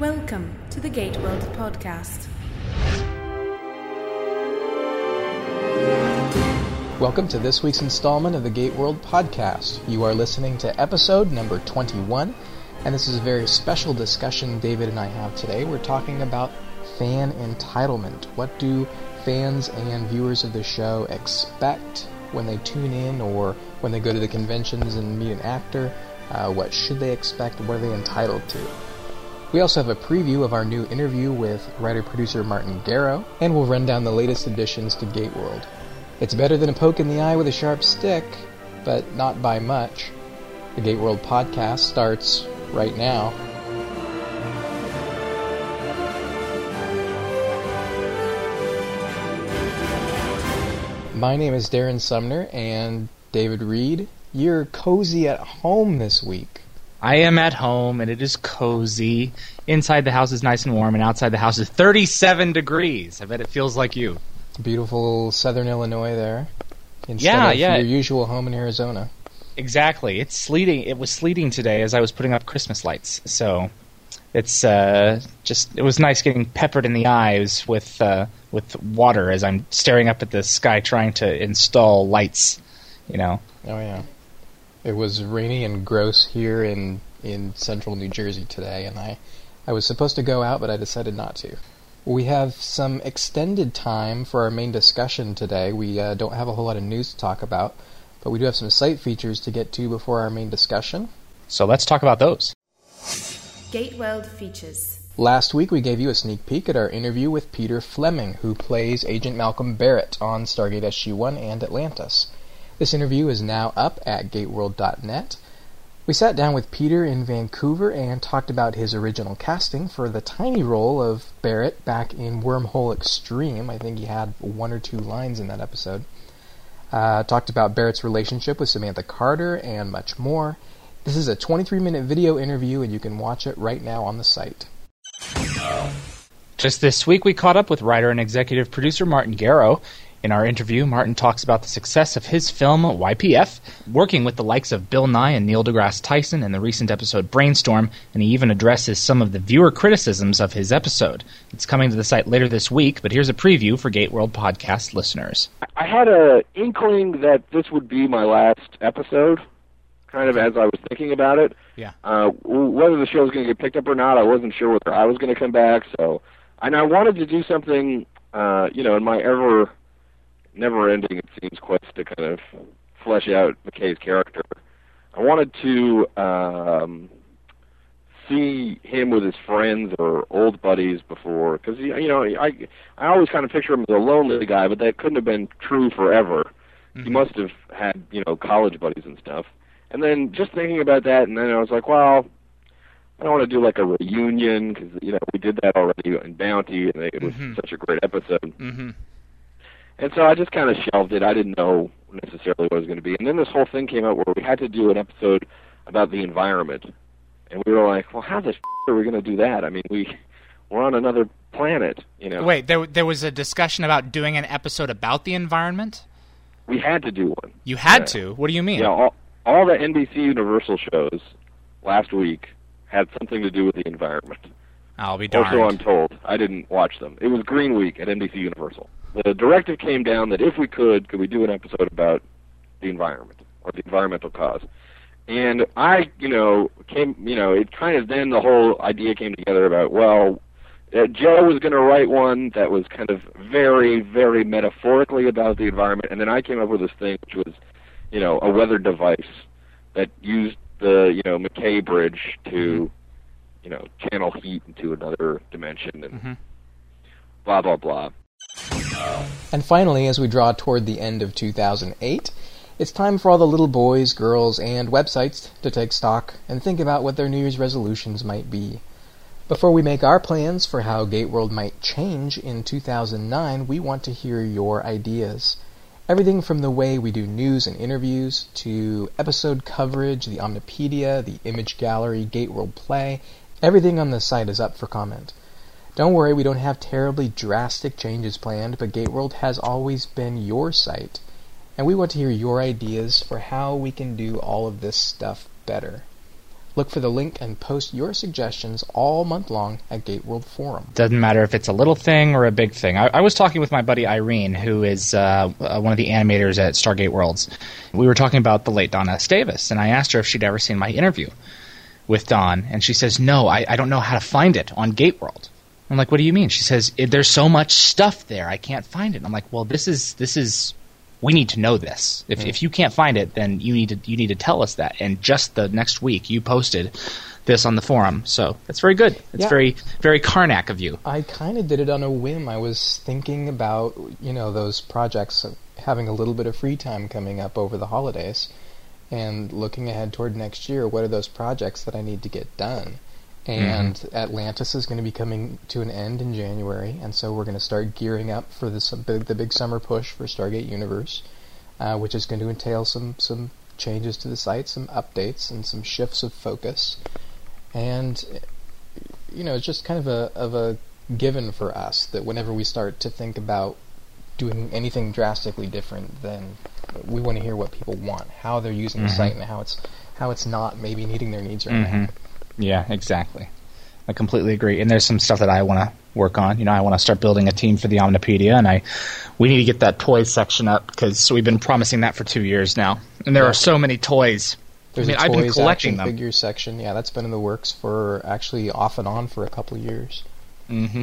Welcome to the Gate World podcast. Welcome to this week's installment of the Gate World podcast. You are listening to episode number 21, and this is a very special discussion David and I have today. We're talking about fan entitlement. What do fans and viewers of the show expect when they tune in or when they go to the conventions and meet an actor? Uh, what should they expect? What are they entitled to? We also have a preview of our new interview with writer producer Martin Gero, and we'll run down the latest additions to Gate World. It's better than a poke in the eye with a sharp stick, but not by much. The Gate World podcast starts right now. My name is Darren Sumner, and David Reed, you're cozy at home this week. I am at home and it is cozy. Inside the house is nice and warm, and outside the house is 37 degrees. I bet it feels like you. Beautiful southern Illinois there. Instead Yeah, of yeah. your usual home in Arizona. Exactly. It's sleeting. It was sleeting today as I was putting up Christmas lights. So it's uh, just it was nice getting peppered in the eyes with uh, with water as I'm staring up at the sky trying to install lights. You know. Oh yeah. It was rainy and gross here in in central New Jersey today, and I I was supposed to go out, but I decided not to. We have some extended time for our main discussion today. We uh, don't have a whole lot of news to talk about, but we do have some site features to get to before our main discussion. So let's talk about those. Gate World features. Last week, we gave you a sneak peek at our interview with Peter Fleming, who plays Agent Malcolm Barrett on Stargate SG-1 and Atlantis. This interview is now up at gateworld.net. We sat down with Peter in Vancouver and talked about his original casting for the tiny role of Barrett back in Wormhole Extreme. I think he had one or two lines in that episode. Uh, talked about Barrett's relationship with Samantha Carter and much more. This is a 23 minute video interview, and you can watch it right now on the site. Just this week, we caught up with writer and executive producer Martin Gero. In our interview, Martin talks about the success of his film YPF, working with the likes of Bill Nye and Neil deGrasse Tyson in the recent episode Brainstorm, and he even addresses some of the viewer criticisms of his episode. It's coming to the site later this week, but here's a preview for Gate World podcast listeners. I had a inkling that this would be my last episode, kind of as I was thinking about it. Yeah. Uh, whether the show was going to get picked up or not, I wasn't sure whether I was going to come back. So, and I wanted to do something, uh, you know, in my ever, never-ending, it seems, quest to kind of flesh out McKay's character. I wanted to um, see him with his friends or old buddies before, because you know, I I always kind of picture him as a lonely guy, but that couldn't have been true forever. He must have had you know college buddies and stuff. And then just thinking about that, and then I was like, well, I don't want to do like a reunion because you know we did that already in Bounty, and it was such a great episode. Mm-hmm. And so I just kind of shelved it. I didn't know necessarily what it was going to be. And then this whole thing came out where we had to do an episode about the environment. And we were like, well, how the f- are we going to do that? I mean, we we're on another planet, you know. Wait, there there was a discussion about doing an episode about the environment. We had to do one. You had Yeah. to. What do you mean? Yeah, all, all the NBC Universal shows last week had something to do with the environment. I'll be Or darned. so I'm told. I didn't watch them. It was Green Week at NBC Universal. The directive came down that if we could, could we do an episode about the environment or the environmental cause? And I, you know, came, you know, it kind of then the whole idea came together about well, uh, Joe was going to write one that was kind of very, very metaphorically about the environment, and then I came up with this thing which was, you know, a weather device that used the, you know, McKay bridge to, you know, channel heat into another dimension and Mhm. blah blah blah. And finally, as we draw toward the end of 2008, it's time for all the little boys, girls, and websites to take stock and think about what their New Year's resolutions might be. Before we make our plans for how Gateworld might change in 2009, we want to hear your ideas. Everything from the way we do news and interviews to episode coverage, the Omnipedia, the image gallery, Gateworld Play, everything on the site is up for comment. Don't worry, we don't have terribly drastic changes planned, but Gateworld has always been your site, and we want to hear your ideas for how we can do all of this stuff better. Look for the link and post your suggestions all month long at Gateworld Forum. Doesn't matter if it's a little thing or a big thing. I, I was talking with my buddy Irene, who is uh, uh, one of the animators at Stargate Worlds. We were talking about the late Don S. Davis, and I asked her if she'd ever seen my interview with Don, and she says, No, I, I don't know how to find it on Gateworld. I'm like, What do you mean? She says, eh, There's so much stuff there, I can't find it. I'm like, Well, this is this is we need to know this. If, mm. if you can't find it, then you need to you need to tell us that. And just the next week, you posted this on the forum, so that's very good. It's Yeah. very very Carnac of you. I kind of did it on a whim. I was thinking about, you know, those projects, having a little bit of free time coming up over the holidays, and looking ahead toward next year. What are those projects that I need to get done? Mm-hmm. And Atlantis is going to be coming to an end in January, and so we're going to start gearing up for this the big summer push for Stargate Universe, uh, which is going to entail some some changes to the site, some updates, and some shifts of focus. And you know, it's just kind of a of a given for us that whenever we start to think about doing anything drastically different, then we want to hear what people want, how they're using the site, mm-hmm. and how it's how it's not maybe meeting their needs right now. Mm-hmm. Yeah, exactly. I completely agree. And there's some stuff that I want to work on. You know, I want to start building a team for the Omnipedia, and I we need to get that toy section up because we've been promising that for two years now. And there Yeah. are so many toys. There's I mean, a I've toys been collecting them. figures section. Yeah, that's been in the works for actually off and on for a couple of years. Mm-hmm.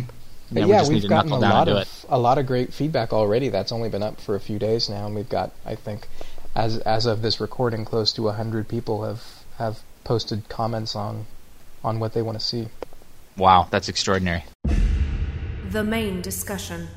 But Yeah, yeah, we we've gotten a lot of a lot of great feedback already. That's only been up for a few days now, and we've got I think as as of this recording, close to hundred people have have posted comments on on what they want to see. Wow, that's extraordinary. The main discussion.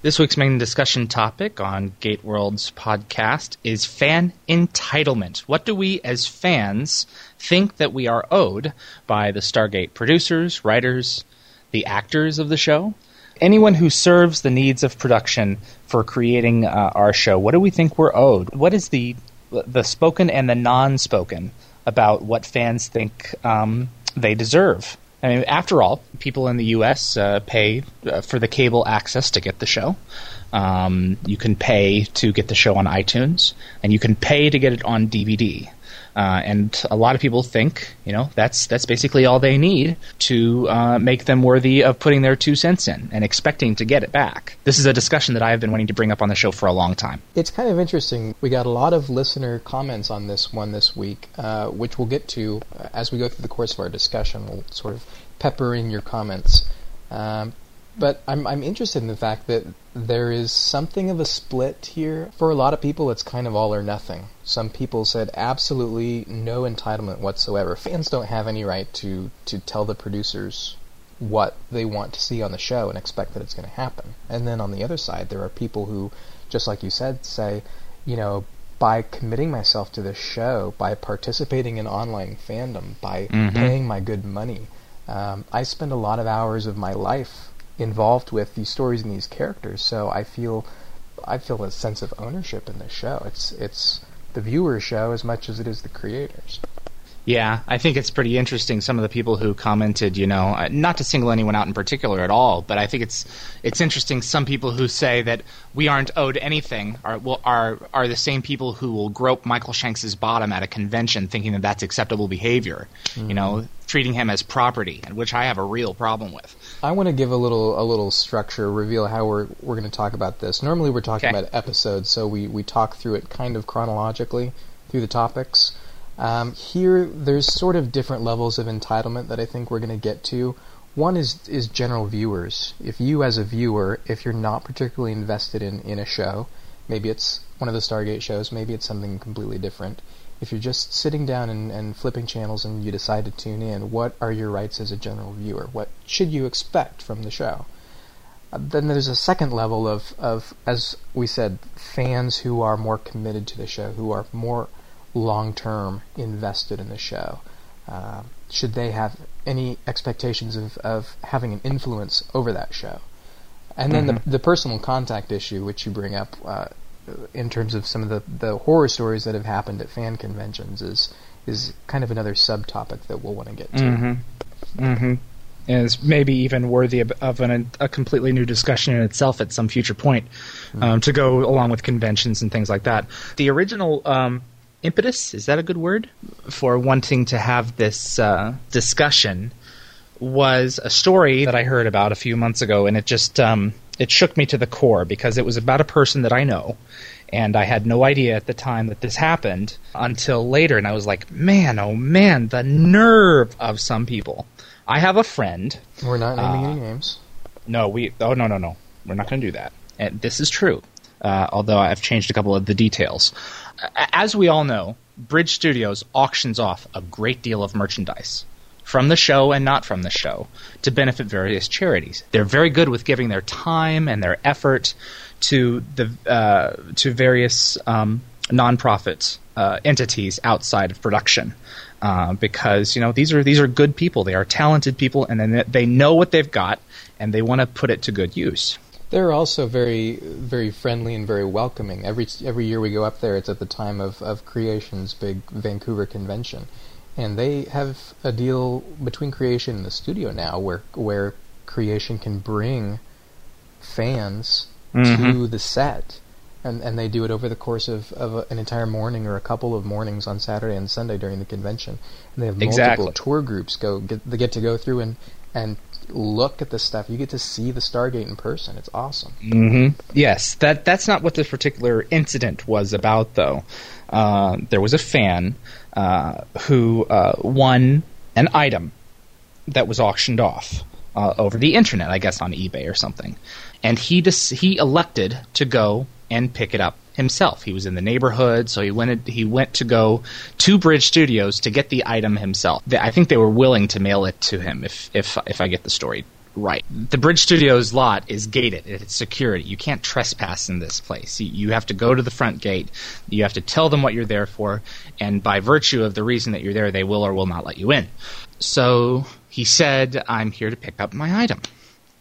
This week's main discussion topic on Gate World's podcast is fan entitlement. What do we as fans think that we are owed by the Stargate producers, writers, the actors of the show? Anyone who serves the needs of production for creating uh, our show, what do we think we're owed? What is the the spoken and the non-spoken about what fans think um, they deserve? I mean, after all, people in the U.S. Uh, pay uh, for the cable access to get the show. Um, you can pay to get the show on iTunes, and you can pay to get it on DVD. Uh, and a lot of people think, you know, that's that's basically all they need to uh, make them worthy of putting their two cents in and expecting to get it back. This is a discussion that I have been wanting to bring up on the show for a long time. It's kind of interesting. We got a lot of listener comments on this one this week, uh, which we'll get to uh, as we go through the course of our discussion. We'll sort of pepper in your comments. Um, but I'm, I'm interested in the fact that there is something of a split here. For a lot of people, it's kind of all or nothing. Some people said absolutely no entitlement whatsoever. Fans don't have any right to, to tell the producers what they want to see on the show and expect that it's going to happen. And then on the other side, there are people who, just like you said, say, you know, by committing myself to this show, by participating in online fandom, by paying my good money, um, I spend a lot of hours of my life involved with these stories and these characters. So I feel, I feel a sense of ownership in this show. It's it's the viewer's show as much as it is the creators. Yeah, I think it's pretty interesting. Some of the people who commented, you know, uh, not to single anyone out in particular at all, but I think it's it's interesting. Some people who say that we aren't owed anything are will, are are the same people who will grope Michael Shanks's bottom at a convention, thinking that that's acceptable behavior. You know, treating him as property, and which I have a real problem with. I want to give a little a little structure, reveal how we're we're going to talk about this. Normally, we're talking Okay. about episodes, so we we talk through it kind of chronologically through the topics. Um, here, there's sort of different levels of entitlement that I think we're going to get to. One is is general viewers. If you, as a viewer, if you're not particularly invested in in a show, maybe it's one of the Stargate shows, maybe it's something completely different. If you're just sitting down and, and flipping channels and you decide to tune in, what are your rights as a general viewer? What should you expect from the show? Uh, then there's a second level of, of, as we said, fans who are more committed to the show, who are more long term invested in the show. Uh, should they have any expectations of, of having an influence over that show? And then the, the personal contact issue, which you bring up uh, in terms of some of the, the horror stories that have happened at fan conventions, is is kind of another subtopic that we'll want to get to. Mm-hmm. Is maybe even worthy of, of an, a completely new discussion in itself at some future point um, to go along with conventions and things like that. The original um, impetus is that a good word for wanting to have this uh, discussion was a story that I heard about a few months ago, and it just um, it shook me to the core because it was about a person that I know, and I had no idea at the time that this happened until later, and I was like, man, oh man, the nerve of some people. I have a friend. We're not naming Uh, any names. No, we. Oh no, no, no. We're not going to do that. And this is true. Uh, although I've changed a couple of the details. As we all know, Bridge Studios auctions off a great deal of merchandise from the show and not from the show to benefit various charities. They're very good with giving their time and their effort to the uh, to various um, nonprofit uh, entities outside of production. Uh, because you know these are these are good people, they are talented people, and they know what they've got, and they want to put it to good use. They're also very, very friendly and very welcoming. Every every year we go up there, it's at the time of, of Creation's big Vancouver convention, and they have a deal between Creation and the studio now, where where Creation can bring fans to Mhm. the set, and and they do it over the course of, of a, an entire morning or a couple of mornings on Saturday and Sunday during the convention. And they have multiple Exactly. tour groups go get they get to go through and and look at the stuff. You get to see the Stargate in person. It's awesome. hmm Yes, that that's not what this particular incident was about, though. Uh, there was a fan uh, who uh, won an item that was auctioned off uh, over the internet, I guess on eBay or something, and he dis- he elected to go and pick it up himself. He was in the neighborhood, so he went he went to go to Bridge Studios to get the item himself. I think they were willing to mail it to him if if if I get the story right. The Bridge Studios lot is gated. It's security. You can't trespass in this place. You, have to go to the front gate. You have to tell them what you're there for, and by virtue of the reason that you're there, they will or will not let you in. So he said, "I'm here to pick up my item."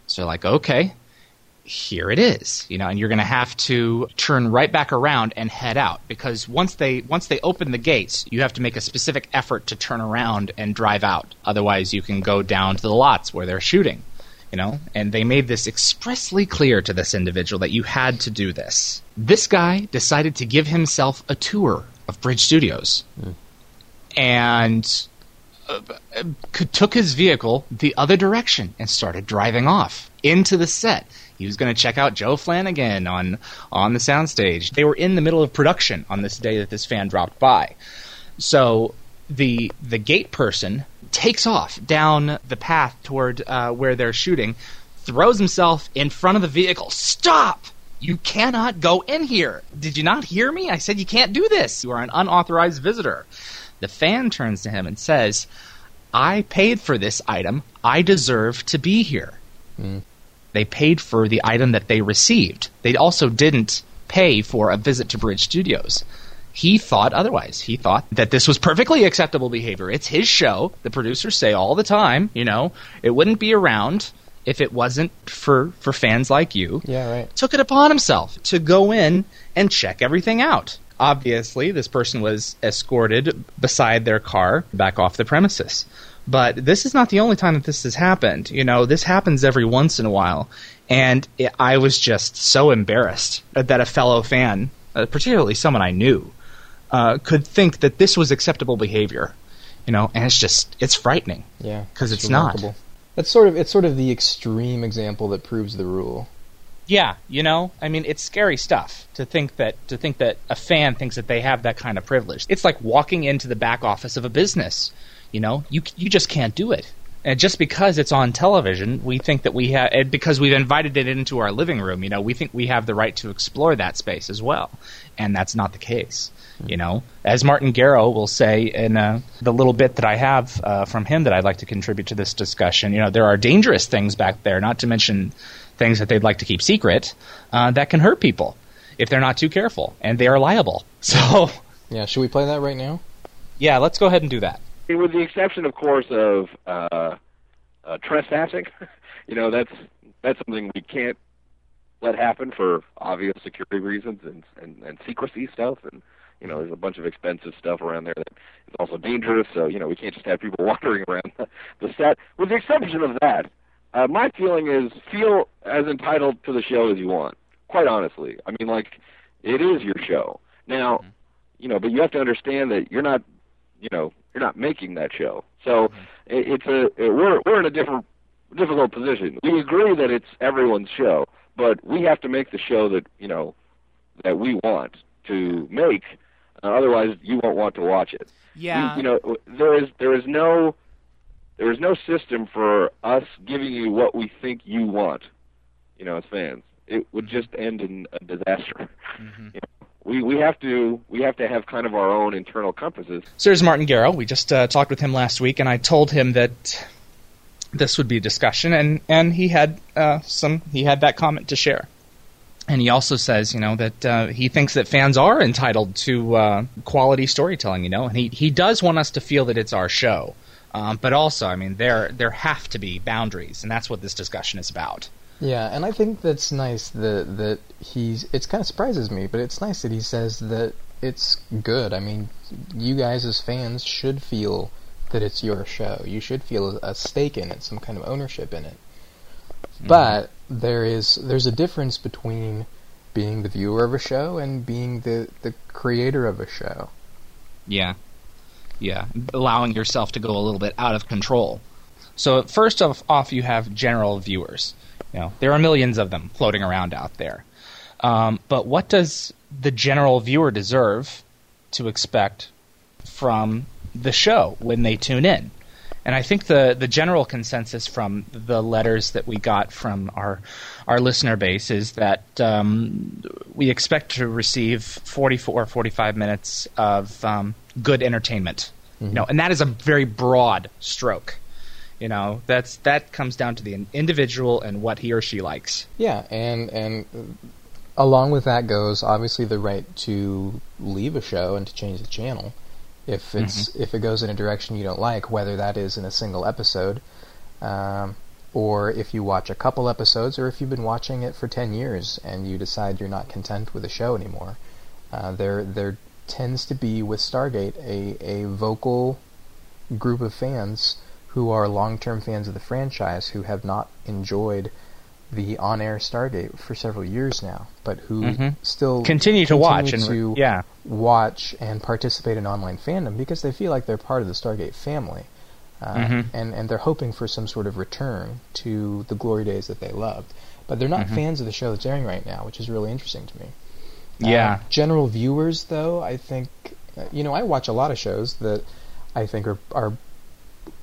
So like, okay, here it is you know and you're going to have to turn right back around and head out because once they once they open the gates you have to make a specific effort to turn around and drive out. Otherwise you can go down to the lots where they're shooting you know? And they made this expressly clear to this individual that you had to do this. This guy decided to give himself a tour of bridge studios. And uh, c- took his vehicle the other direction and started driving off into the set. He was going to check out Joe Flanigan on on the soundstage. They were in the middle of production on this day that this fan dropped by. So the the gate person takes off down the path toward uh, where they're shooting, throws himself in front of the vehicle. Stop! You cannot go in here. Did you not hear me? I said you can't do this. You are an unauthorized visitor. The fan turns to him and says, I paid for this item. I deserve to be here. Hmm. They paid for the item that they received. They also didn't pay for a visit to Bridge Studios. He thought otherwise. He thought that this was perfectly acceptable behavior. It's his show. The producers say all the time, you know, it wouldn't be around if it wasn't for, for fans like you Yeah, right. took it upon himself to go in and check everything out. Obviously, this person was escorted beside their car back off the premises. But this is not the only time that this has happened. You know, this happens every once in a while. And it, I was just so embarrassed that a fellow fan, uh, particularly someone I knew, uh, could think that this was acceptable behavior. You know, and it's just, it's frightening. Yeah. Because it's not. remarkable. That's sort of it's sort of the extreme example that proves the rule. Yeah, you know, I mean, it's scary stuff to think that to think that a fan thinks that they have that kind of privilege. It's like walking into the back office of a business. You know, you you just can't do it. And just because it's on television, we think that we have, because we've invited it into our living room, you know, we think we have the right to explore that space as well. And that's not the case. You know, as Martin Gero will say in uh, the little bit that I have uh, from him that I'd like to contribute to this discussion, you know, there are dangerous things back there, not to mention things that they'd like to keep secret, uh, that can hurt people if they're not too careful, and they are liable. So, Yeah, should we play that right now? yeah, let's go ahead and do that. with the exception, of course, of uh, uh, trespassing. you know, that's that's something we can't let happen for obvious security reasons and, and and secrecy stuff. And you know, there's a bunch of expensive stuff around there that is also dangerous. So you know, we can't just have people wandering around the, the set. With the exception of that, uh, my feeling is feel as entitled to the show as you want. Quite honestly, I mean, like it is your show now you know, but you have to understand that you're not, you know, you're not making that show. So it, it's a it, we're we're in a different difficult position. We agree that it's everyone's show, but we have to make the show that you know that we want to make. Uh, otherwise, you won't want to watch it. Yeah. We, you know, there is there is no there is no system for us giving you what we think you want. You know, as fans, it would just end in a disaster. Mm-hmm. You know, we we have to we have to have kind of our own internal compasses. So there's Martin Gero. We just uh, talked with him last week, and I told him that this would be a discussion, and and he had uh, some he had that comment to share. And he also says, you know, that uh, he thinks that fans are entitled to uh, quality storytelling, you know, and he, he does want us to feel that it's our show. Um, but also, I mean, there there have to be boundaries, and that's what this discussion is about. Yeah, and I think that's nice that that he's. It kind of surprises me, but it's nice that he says that it's good. I mean, you guys as fans should feel that it's your show. You should feel a stake in it, some kind of ownership in it. But there is there's a difference between being the viewer of a show and being the the creator of a show. Yeah. Yeah. Allowing yourself to go a little bit out of control. So first off, off you have general viewers. You know, there are millions of them floating around out there. Um, but what does the general viewer deserve to expect from the show when they tune in? And I think the, the general consensus from the letters that we got from our our listener base is that um, we expect to receive 44 or 45 minutes of um, good entertainment. You know, and that is a very broad stroke. You know, that's that comes down to the individual and what he or she likes. Yeah, and and along with that goes obviously the right to leave a show and to change the channel if it's if it goes in a direction you don't like, whether that is in a single episode, um, or if you watch a couple episodes, or if you've been watching it for ten years and you decide you're not content with the show anymore. Uh, there there tends to be with Stargate a a vocal group of fans who are long-term fans of the franchise who have not enjoyed the on-air Stargate for several years now, but who Mhm. still Continue to watch and to yeah. watch and participate in online fandom because they feel like they're part of the Stargate family, uh, Mhm. and and they're hoping for some sort of return to the glory days that they loved. But they're not Mhm. fans of the show that's airing right now, which is really interesting to me. Yeah. Uh, general viewers, though, I think, uh, you know, I watch a lot of shows that I think are are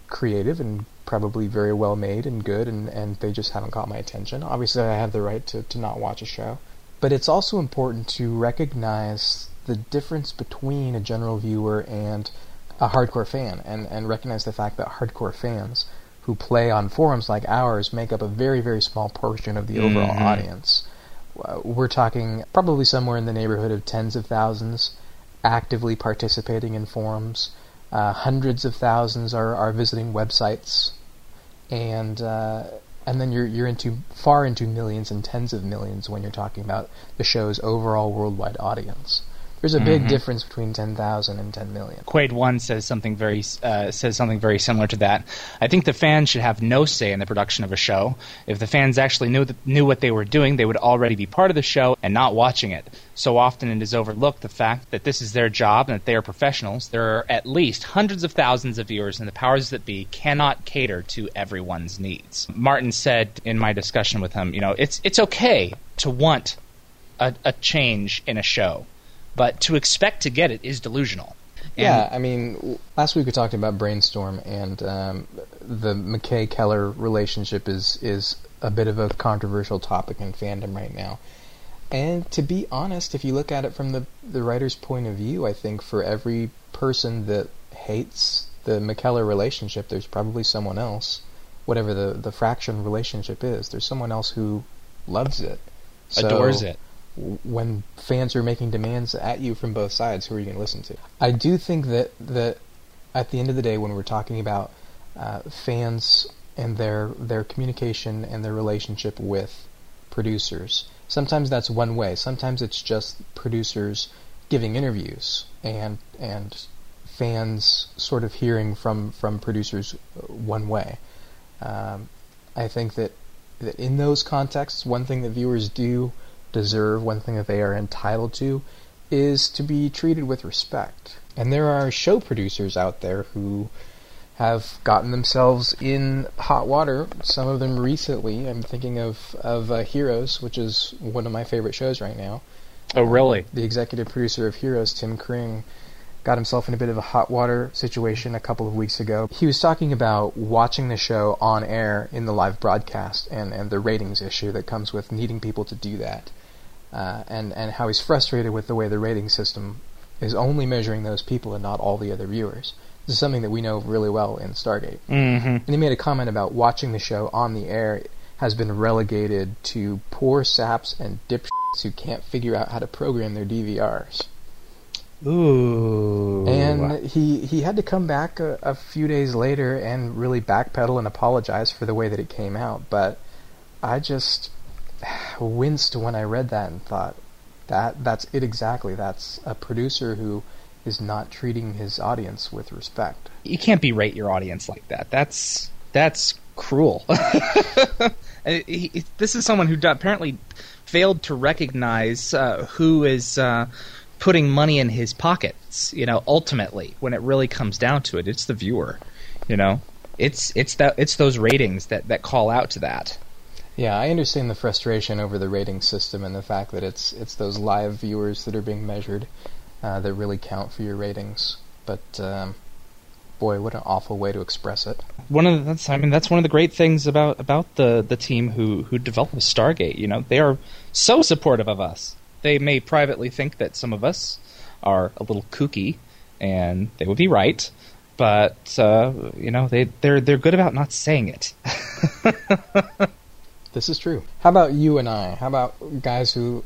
creative and probably very well made and good, and, and they just haven't caught my attention. Obviously, I have the right to, to not watch a show. But it's also important to recognize the difference between a general viewer and a hardcore fan, and, and recognize the fact that hardcore fans who play on forums like ours make up a very, very small portion of the overall Mhm. audience. We're talking probably somewhere in the neighborhood of tens of thousands actively participating in forums. Uh, hundreds of thousands are, are visiting websites, and uh, and then you're you're into far into millions and tens of millions when you're talking about the show's overall worldwide audience. There's a big Mhm. difference between 10,000 and 10 million. Quaid One says something very uh, says something very similar to that. I think the fans should have no say in the production of a show. If the fans actually knew th- knew what they were doing, they would already be part of the show and not watching it. So often it is overlooked the fact that this is their job and that they are professionals. There are at least hundreds of thousands of viewers, and the powers that be cannot cater to everyone's needs. Martin said in my discussion with him, you know, it's it's okay to want a, a change in a show, but to expect to get it is delusional. And- Yeah, I mean, last week we talked about Brainstorm, and um, the McKay Keller relationship is is a bit of a controversial topic in fandom right now. And to be honest, if you look at it from the the writer's point of view, I think for every person that hates the McKeller relationship, there's probably someone else, whatever the the fraction relationship is, there's someone else who loves it, So, adores it. When fans are making demands at you from both sides, who are you going to listen to? I do think that that at the end of the day, when we're talking about uh, fans and their their communication and their relationship with producers, sometimes that's one way. Sometimes it's just producers giving interviews and and fans sort of hearing from from producers one way. Um, I think that that in those contexts, one thing that viewers do deserve, one thing that they are entitled to, is to be treated with respect. And there are show producers out there who have gotten themselves in hot water. Some of them recently. I'm thinking of of uh, Heroes, which is one of my favorite shows right now. Oh, really? The executive producer of Heroes, Tim Kring, got himself in a bit of a hot water situation a couple of weeks ago. He was talking about watching the show on air in the live broadcast and, and the ratings issue that comes with needing people to do that. Uh, and, and how he's frustrated with the way the rating system is only measuring those people and not all the other viewers. This is something that we know really well in Stargate. Mm-hmm. And he made a comment about watching the show on the air has been relegated to poor saps and dipshits who can't figure out how to program their DVRs. Ooh. And he he had to come back a, a few days later and really backpedal and apologize for the way that it came out. But I just winced when I read that and thought that that's it exactly. That's a producer who is not treating his audience with respect. you can't berate your audience like that. That's that's cruel. He- he- this is someone who apparently failed to recognize uh, who is uh, putting money in his pockets. You know, ultimately, when it really comes down to it, it's the viewer. You know, it's it's that it's those ratings that that call out to that. Yeah, I understand the frustration over the rating system and the fact that it's it's those live viewers that are being measured uh, that really count for your ratings. But um, boy, what an awful way to express it. one of the, that's I mean that's one of the great things about about the the team who who developed Stargate. You know, they are so supportive of us. They may privately think that some of us are a little kooky, and they would be right. But uh, you know, they they're they're good about not saying it. This is true. How about you and I? How about guys who?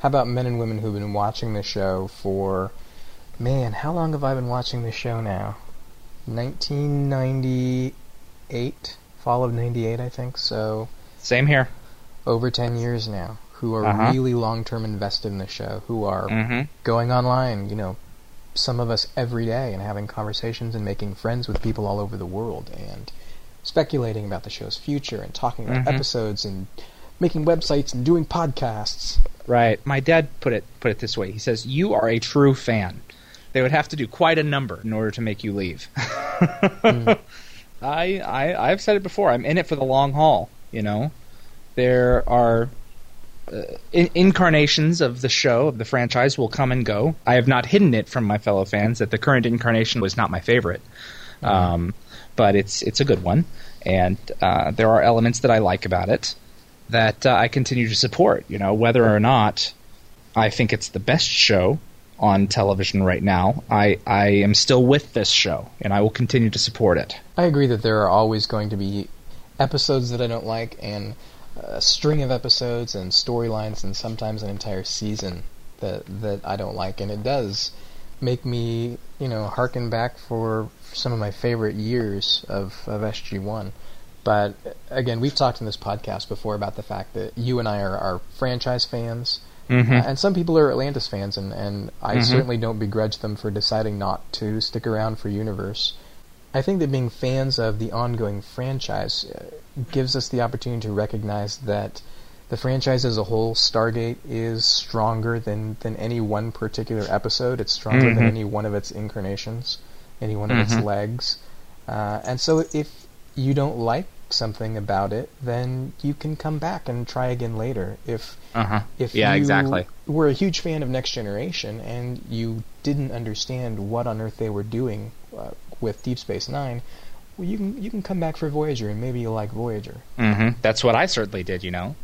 How about men and women who've been watching the show for? Man, how long have I been watching this show now? 1998, fall of '98, I think. So Same here. over 10 years now. Who are Uh-huh. really long-term invested in the show. Who are Mm-hmm. going online, you know, some of us every day and having conversations and making friends with people all over the world and speculating about the show's future and talking about Mhm. episodes and making websites and doing podcasts. Right. My dad put it put it this way. He says, "You are a true fan." They would have to do quite a number in order to make you leave. I, I I've said it before. I'm in it for the long haul. You know, there are uh, in- incarnations of the show of the franchise will come and go. I have not hidden it from my fellow fans that the current incarnation was not my favorite, um, but it's it's a good one, and uh, there are elements that I like about it that uh, I continue to support. You know, whether or not I think it's the best show on television right now, I I am still with this show, and I will continue to support it. I agree that there are always going to be episodes that I don't like and a string of episodes and storylines and sometimes an entire season that that I don't like and it does make me, you know, harken back for some of my favorite years of, of SG1. But again, we've talked in this podcast before about the fact that you and I are, are franchise fans. Mhm. Uh, and some people are Atlantis fans, and, and I Mhm. certainly don't begrudge them for deciding not to stick around for Universe. I think that being fans of the ongoing franchise uh, gives us the opportunity to recognize that the franchise as a whole, Stargate, is stronger than, than any one particular episode. It's stronger than Mhm. any one of its incarnations, any one of its Mhm. legs. Uh, and so if you don't like something about it, then you can come back and try again later. If Uh huh. if Yeah, you exactly. were a huge fan of Next Generation and you didn't understand what on earth they were doing uh, with Deep Space Nine, well, you can you can come back for Voyager and maybe you'll like Voyager. hmm That's what I certainly did, you know.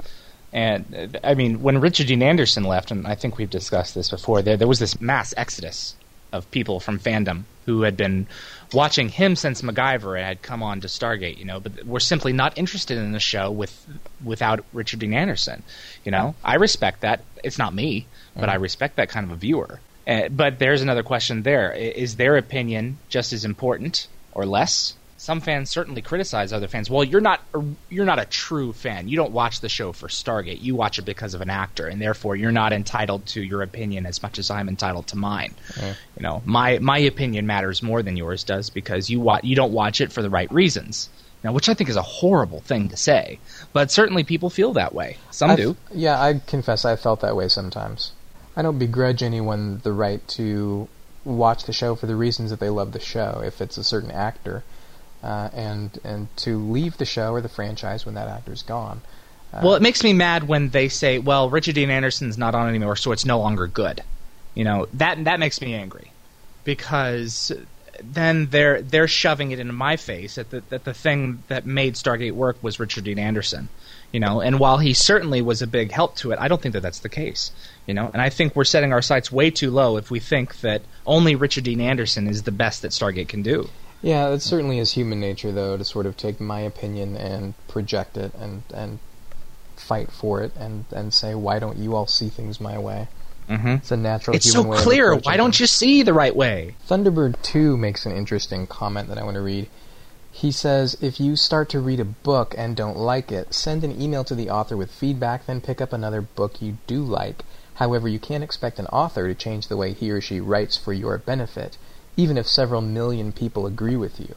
And uh, I mean, when Richard Dean Anderson left, and I think we've discussed this before, there there was this mass exodus of people from fandom who had been watching him since MacGyver and had come on to Stargate, you know, but were simply not interested in the show with without Richard Dean Anderson. You know, I respect that. It's not me, but I respect that kind of a viewer. Uh, but there's another question there: Is their opinion just as important or less? Some fans certainly criticize other fans. Well, you're not a, you're not a true fan. You don't watch the show for Stargate. You watch it because of an actor, and therefore you're not entitled to your opinion as much as I'm entitled to mine. You know, my my opinion matters more than yours does because you wa- you don't watch it for the right reasons. Now, which I think is a horrible thing to say, but certainly people feel that way. Some I've- do. Yeah, I confess I felt that way sometimes. I don't begrudge anyone the right to watch the show for the reasons that they love the show. If it's a certain actor, uh, and and to leave the show or the franchise when that actor's gone. Uh, well, it makes me mad when they say, "Well, Richard Dean Anderson's not on anymore, so it's no longer good." You know that that makes me angry because then they're they're shoving it into my face that the, that the thing that made Stargate work was Richard Dean Anderson. You know, and while he certainly was a big help to it, I don't think that that's the case. You know, and I think we're setting our sights way too low if we think that only Richard Dean Anderson is the best that Stargate can do. Yeah, it certainly is human nature, though, to sort of take my opinion and project it and and fight for it and and say, why don't you all see things my way? Mm-hmm. It's a natural. It's so clear. Why don't you see the right way? Thunderbird 2 makes an interesting comment that I want to read. He says, If you start to read a book and don't like it, send an email to the author with feedback, then pick up another book you do like. However, you can't expect an author to change the way he or she writes for your benefit, even if several million people agree with you.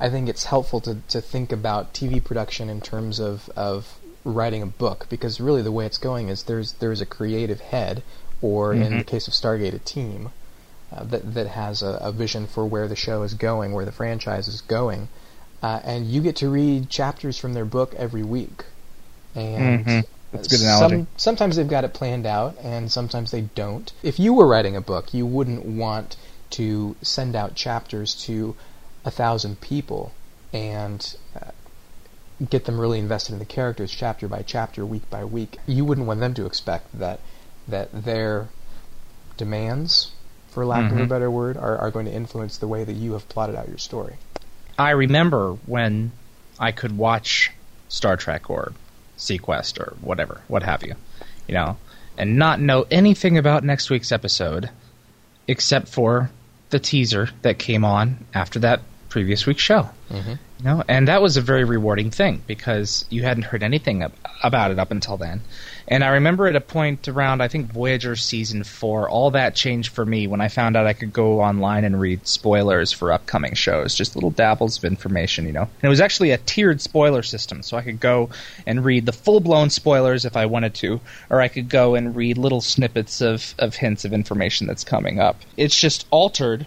I think it's helpful to, to think about TV production in terms of, of writing a book, because really the way it's going is there's there's a creative head, or in the case of Stargate, a team, uh, that that has a, a vision for where the show is going, where the franchise is going, uh, and you get to read chapters from their book every week. And Mhm. That's a good analogy. Some, sometimes they've got it planned out, and sometimes they don't. If you were writing a book, you wouldn't want to send out chapters to a thousand people and uh, get them really invested in the characters chapter by chapter, week by week. You wouldn't want them to expect that that their demands, for lack of a Mhm. better word, are, are going to influence the way that you have plotted out your story. I remember when I could watch Star Trek or seaQuest or whatever, what have you, you know, and not know anything about next week's episode except for the teaser that came on after that previous week's show. Mhm. You know, and that was a very rewarding thing because you hadn't heard anything ab- about it up until then. And I remember at a point around I think Voyager season 4, all that changed for me when I found out I could go online and read spoilers for upcoming shows, just little dabbles of information, you know. And it was actually a tiered spoiler system, so I could go and read the full-blown spoilers if I wanted to, or I could go and read little snippets of of hints of information that's coming up. It's just altered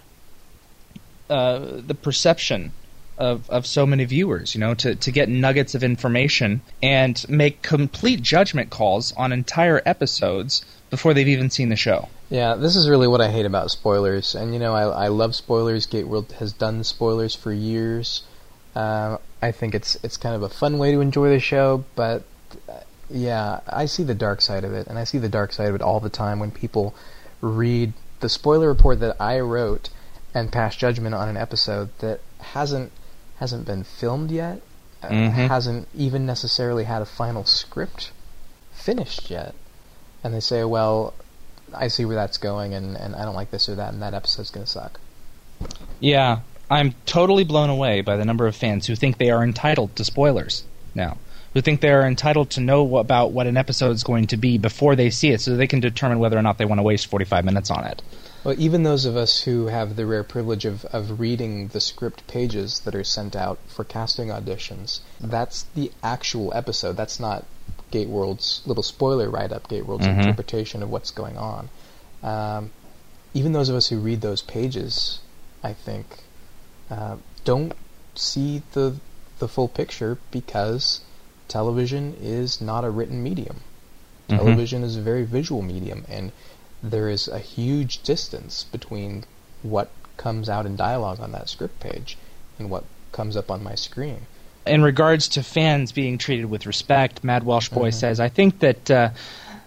uh, the perception of, of so many viewers, you know, to, to get nuggets of information and make complete judgment calls on entire episodes before they've even seen the show. Yeah, this is really what I hate about spoilers. And you know, I, I love spoilers. Gateworld has done spoilers for years. Uh, I think it's it's kind of a fun way to enjoy the show, but uh, yeah, I see the dark side of it, and I see the dark side of it all the time when people read the spoiler report that I wrote and pass judgment on an episode that hasn't hasn't been filmed yet, uh, Mhm. hasn't even necessarily had a final script finished yet, and they say, well, I see where that's going, and, and I don't like this or that, and that episode's going to suck. Yeah, I'm totally blown away by the number of fans who think they are entitled to spoilers now. Who think they are entitled to know about what an episode is going to be before they see it so they can determine whether or not they want to waste 45 minutes on it. Well, even those of us who have the rare privilege of, of reading the script pages that are sent out for casting auditions, that's the actual episode. That's not Gateworld's little spoiler write up, Gateworld's Mhm. interpretation of what's going on. Um, even those of us who read those pages, I think, uh, don't see the the full picture because television is not a written medium. Mhm. Television is a very visual medium, and there is a huge distance between what comes out in dialogue on that script page and what comes up on my screen. in regards to fans being treated with respect, Mad Welsh Boy says, I think that uh,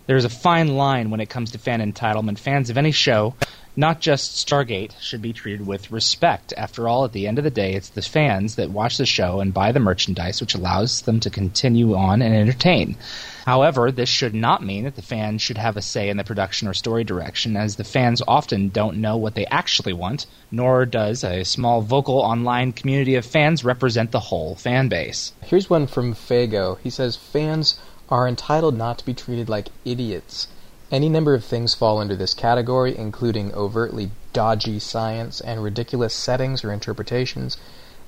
there's a fine line when it comes to fan entitlement. Fans of any show, not just Stargate, should be treated with respect. After all, at the end of the day, it's the fans that watch the show and buy the merchandise, which allows them to continue on and entertain. However, this should not mean that the fans should have a say in the production or story direction, as the fans often don't know what they actually want, nor does a small vocal online community of fans represent the whole fan base. Here's one from Fago. He says fans are entitled not to be treated like idiots. Any number of things fall under this category, including overtly dodgy science and ridiculous settings or interpretations.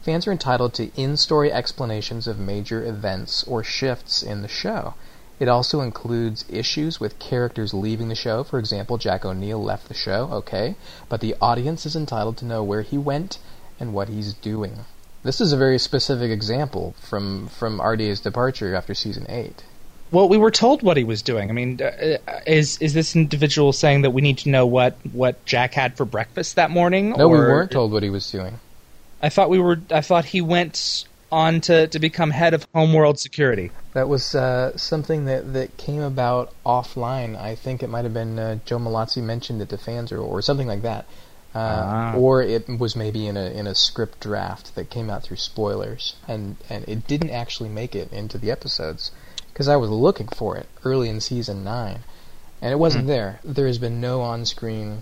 Fans are entitled to in story explanations of major events or shifts in the show. It also includes issues with characters leaving the show. For example, Jack O'Neill left the show, okay, but the audience is entitled to know where he went and what he's doing. This is a very specific example from from RDA's departure after season eight. Well, we were told what he was doing. I mean, uh, is is this individual saying that we need to know what what Jack had for breakfast that morning? No, or... we weren't told what he was doing. I thought we were. I thought he went on to, to become head of Homeworld Security. That was uh, something that, that came about offline. I think it might have been uh, Joe Mallozzi mentioned it to fans or, or something like that. Uh, ah. Or it was maybe in a in a script draft that came out through spoilers, and and it didn't actually make it into the episodes because I was looking for it early in season nine, and it wasn't mm. there. There has been no on-screen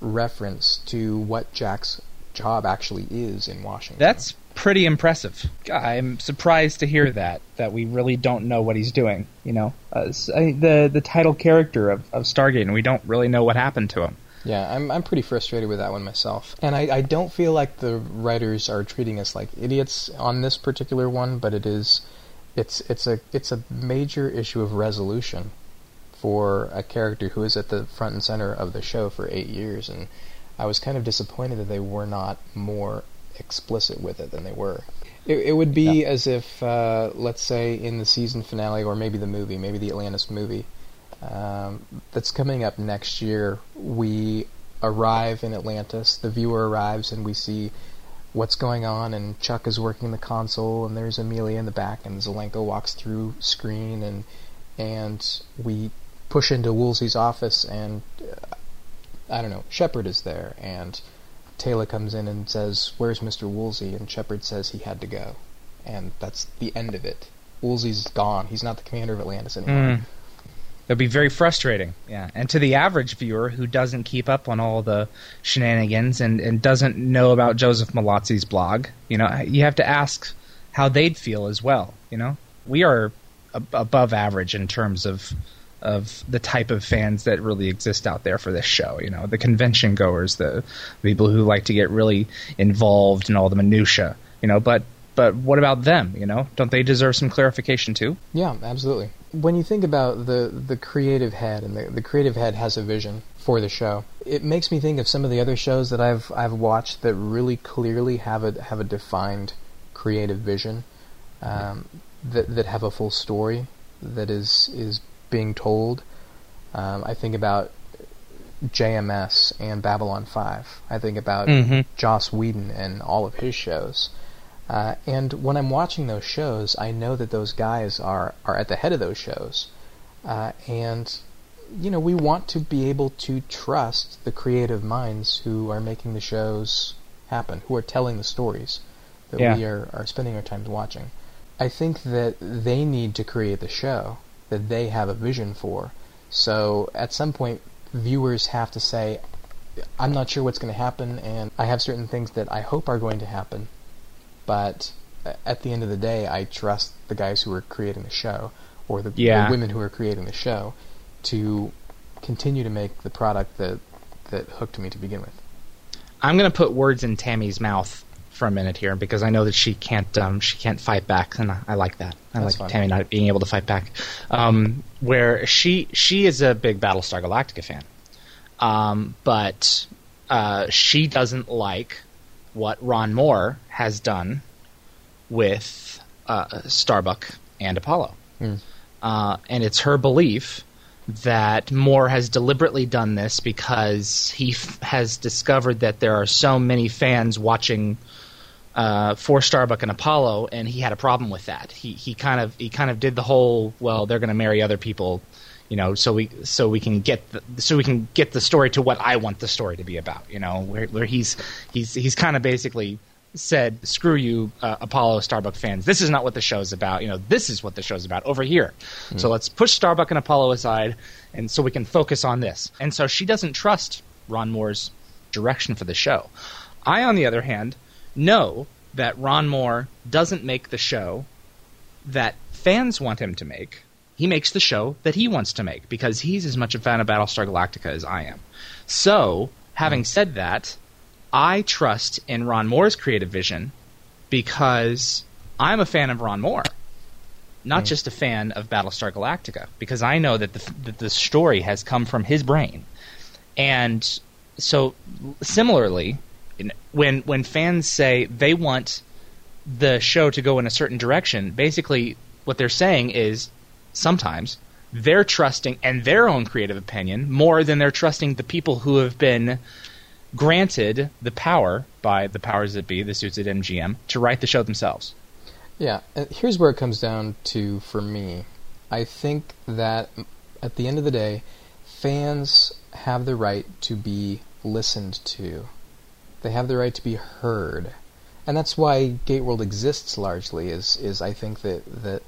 reference to what Jack's job actually is in Washington. That's pretty impressive. I'm surprised to hear that that we really don't know what he's doing. You know, uh, the the title character of, of Stargate, and we don't really know what happened to him. Yeah, I'm I'm pretty frustrated with that one myself, and I, I don't feel like the writers are treating us like idiots on this particular one, but it is, it's it's a it's a major issue of resolution for a character who is at the front and center of the show for eight years, and I was kind of disappointed that they were not more explicit with it than they were. It, it would be yeah. as if, uh, let's say, in the season finale, or maybe the movie, maybe the Atlantis movie, um, that's coming up next year, we arrive in Atlantis, the viewer arrives, and we see what's going on, and Chuck is working the console, and there's Amelia in the back, and Zelenka walks through screen, and and we push into Woolsey's office, and uh, I don't know, Sheppard is there, and Teyla comes in and says, "Where's Mr. Woolsey?" and Sheppard says he had to go, and that's the end of it. Woolsey's gone. He's not the commander of Atlantis anymore. Mm. It'd be very frustrating, yeah. And to the average viewer who doesn't keep up on all the shenanigans and, and doesn't know about Joseph Mallozzi's blog, you know, you have to ask how they'd feel as well. You know, we are ab- above average in terms of of the type of fans that really exist out there for this show. You know, the convention goers, the people who like to get really involved in all the minutia. You know, but but what about them? You know, don't they deserve some clarification too? Yeah, absolutely. When you think about the the creative head, and the, the creative head has a vision for the show, it makes me think of some of the other shows that I've I've watched that really clearly have a have a defined creative vision, um, that that have a full story that is is being told. Um, I think about JMS and Babylon 5. I think about mm-hmm. Joss Whedon and all of his shows. Uh, and when I'm watching those shows, I know that those guys are, are at the head of those shows. Uh, and, you know, we want to be able to trust the creative minds who are making the shows happen, who are telling the stories that yeah. we are, are spending our time watching. I think that they need to create the show that they have a vision for. So at some point, viewers have to say, I'm not sure what's going to happen, and I have certain things that I hope are going to happen, but at the end of the day, I trust the guys who are creating the show, or the, yeah. the women who are creating the show, to continue to make the product that that hooked me to begin with. I'm going to put words in Tammy's mouth for a minute here because I know that she can't um, she can't fight back, and I, I like that. I That's like. Tammy not being able to fight back. Um, where she she is a big Battlestar Galactica fan, um, but uh, she doesn't like what Ron Moore has done with uh, Starbuck and Apollo, mm. uh, and it's her belief that Moore has deliberately done this because he f- has discovered that there are so many fans watching uh, for Starbuck and Apollo, and he had a problem with that. He he kind of he kind of did the whole well, they're going to marry other people, you know, so we so we can get the, so we can get the story to what I want the story to be about, you know, where where he's he's he's kind of basically said, "Screw you, uh, Apollo Starbuck fans. This is not what the show's about. You know, this is what the show's about over here. Mm. So let's push Starbuck and Apollo aside, and so we can focus on this." And so she doesn't trust Ron Moore's direction for the show. I, on the other hand, know that Ron Moore doesn't make the show that fans want him to make. He makes the show that he wants to make because he's as much a fan of Battlestar Galactica as I am. So, having said that, I trust in Ron Moore's creative vision because I'm a fan of Ron Moore. not mm. just a fan of Battlestar Galactica, because I know that the that the story has come from his brain, and so similarly, when when fans say they want the show to go in a certain direction, basically what they're saying is sometimes they're trusting and their own creative opinion more than they're trusting the people who have been granted the power by the powers that be, the suits at MGM, to write the show themselves. Yeah, here's where it comes down to for me. I think that at the end of the day, fans have the right to be listened to. They have the right to be heard. And that's why Gateworld exists largely is is I think that that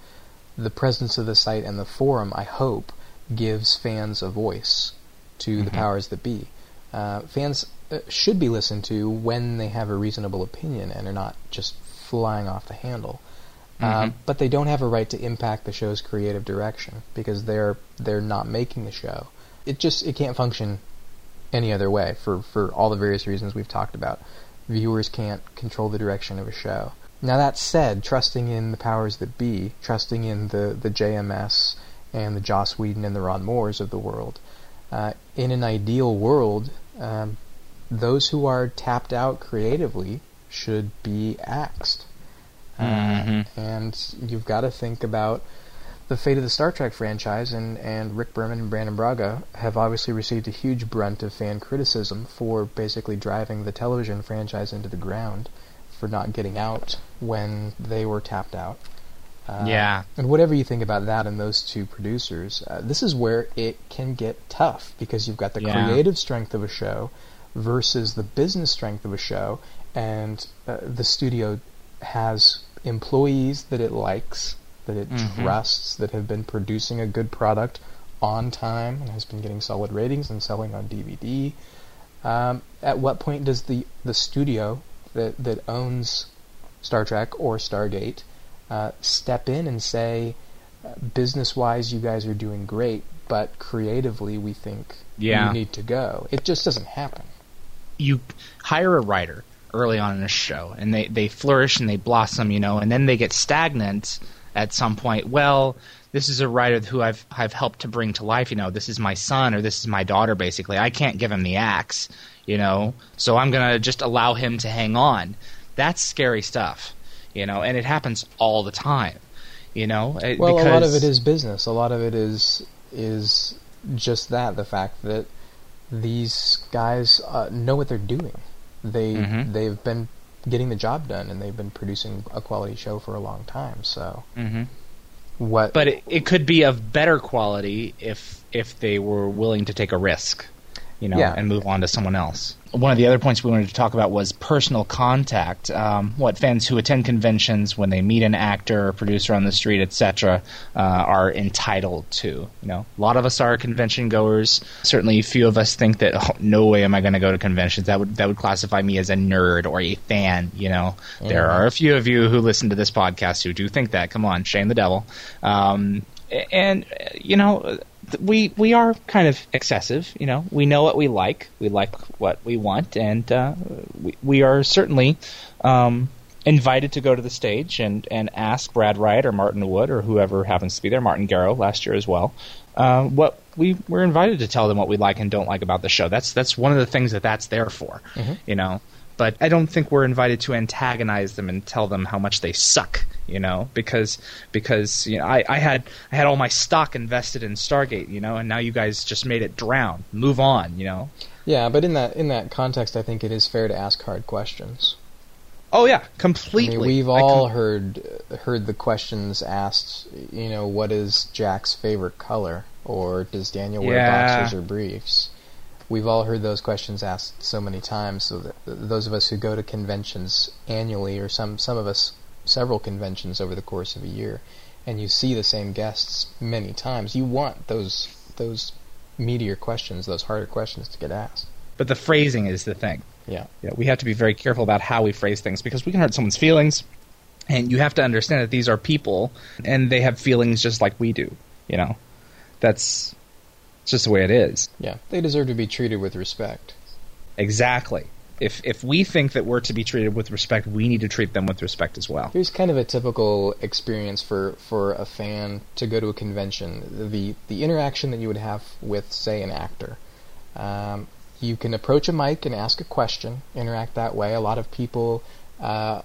the presence of the site and the forum, I hope, gives fans a voice to mm-hmm. the powers that be. Uh, fans uh, should be listened to when they have a reasonable opinion and are not just flying off the handle. Uh, mm-hmm. Uh, but they don't have a right to impact the show's creative direction because they're they're not making the show. It just it can't function any other way for for all the various reasons we've talked about. Viewers can't control the direction of a show. Now that said, trusting in the powers that be, trusting in the, the JMS and the Joss Whedon and the Ron Moores of the world, uh, in an ideal world, um, those who are tapped out creatively should be axed. Uh, mm-hmm. And you've got to think about the fate of the Star Trek franchise, and, and Rick Berman and Brannon Braga have obviously received a huge brunt of fan criticism for basically driving the television franchise into the ground for not getting out when they were tapped out. Uh, yeah. And whatever you think about that and those two producers, uh, this is where it can get tough because you've got the yeah. creative strength of a show versus the business strength of a show, and uh, the studio has employees that it likes, that it mm-hmm. trusts, that have been producing a good product on time and has been getting solid ratings and selling on DVD. Um, at what point does the the studio that that owns Star Trek or Stargate uh, step in and say, business wise, you guys are doing great, but creatively, we think yeah. you need to go. It just doesn't happen. You hire a writer early on in a show, and they, they flourish and they blossom, you know, and then they get stagnant at some point. Well, this is a writer who I've I've helped to bring to life. You know, this is my son or this is my daughter. Basically, I can't give him the axe you know, so I'm going to just allow him to hang on. That's scary stuff, you know, and it happens all the time, you know. Well, a lot of it is business. A lot of it is is just that the fact that these guys uh, know what they're doing. They mm-hmm. they've been getting the job done and they've been producing a quality show for a long time. So mm-hmm. what? But it, it could be of better quality if if they were willing to take a risk you know, yeah. and move on to someone else. One of the other points we wanted to talk about was personal contact. Um, what fans who attend conventions, when they meet an actor or producer on the street, etc., uh, are entitled to. You know, a lot of us are convention goers. Certainly, a few of us think that oh, no way am I going to go to conventions. That would that would classify me as a nerd or a fan. You know, mm-hmm. there are a few of you who listen to this podcast who do think that. Come on, shame the devil. Um, and you know we we are kind of excessive. You know, we know what we like. We like what we want, and uh, we we are certainly um, invited to go to the stage and and ask Brad Wright or Martin Wood or whoever happens to be there, Martin Gero last year as well. Uh, what we were invited to tell them what we like and don't like about the show. That's that's one of the things that that's there for. Mm-hmm. You know, but I don't think we're invited to antagonize them and tell them how much they suck, you know, because because you know I, I had I had all my stock invested in Stargate, you know, and now you guys just made it drown. Move on, you know. Yeah, but in that in that context, I think it is fair to ask hard questions. Oh yeah, completely. I mean, we've all com- heard heard the questions asked. You know, what is Jack's favorite color, or does Daniel wear yeah. boxers or briefs? We've all heard those questions asked so many times. So those of us who go to conventions annually, or some some of us several conventions over the course of a year, and you see the same guests many times, you want those those meatier questions, those harder questions to get asked. But the phrasing is the thing. Yeah. Yeah. We have to be very careful about how we phrase things because we can hurt someone's feelings. And you have to understand that these are people and they have feelings just like we do. You know, that's it's just the way it is. Yeah, they deserve to be treated with respect. Exactly. If if we think that we're to be treated with respect, we need to treat them with respect as well. Here's kind of a typical experience for, for a fan to go to a convention. The the interaction that you would have with, say, an actor. Um, you can approach a mic and ask a question, interact that way. A lot of people uh,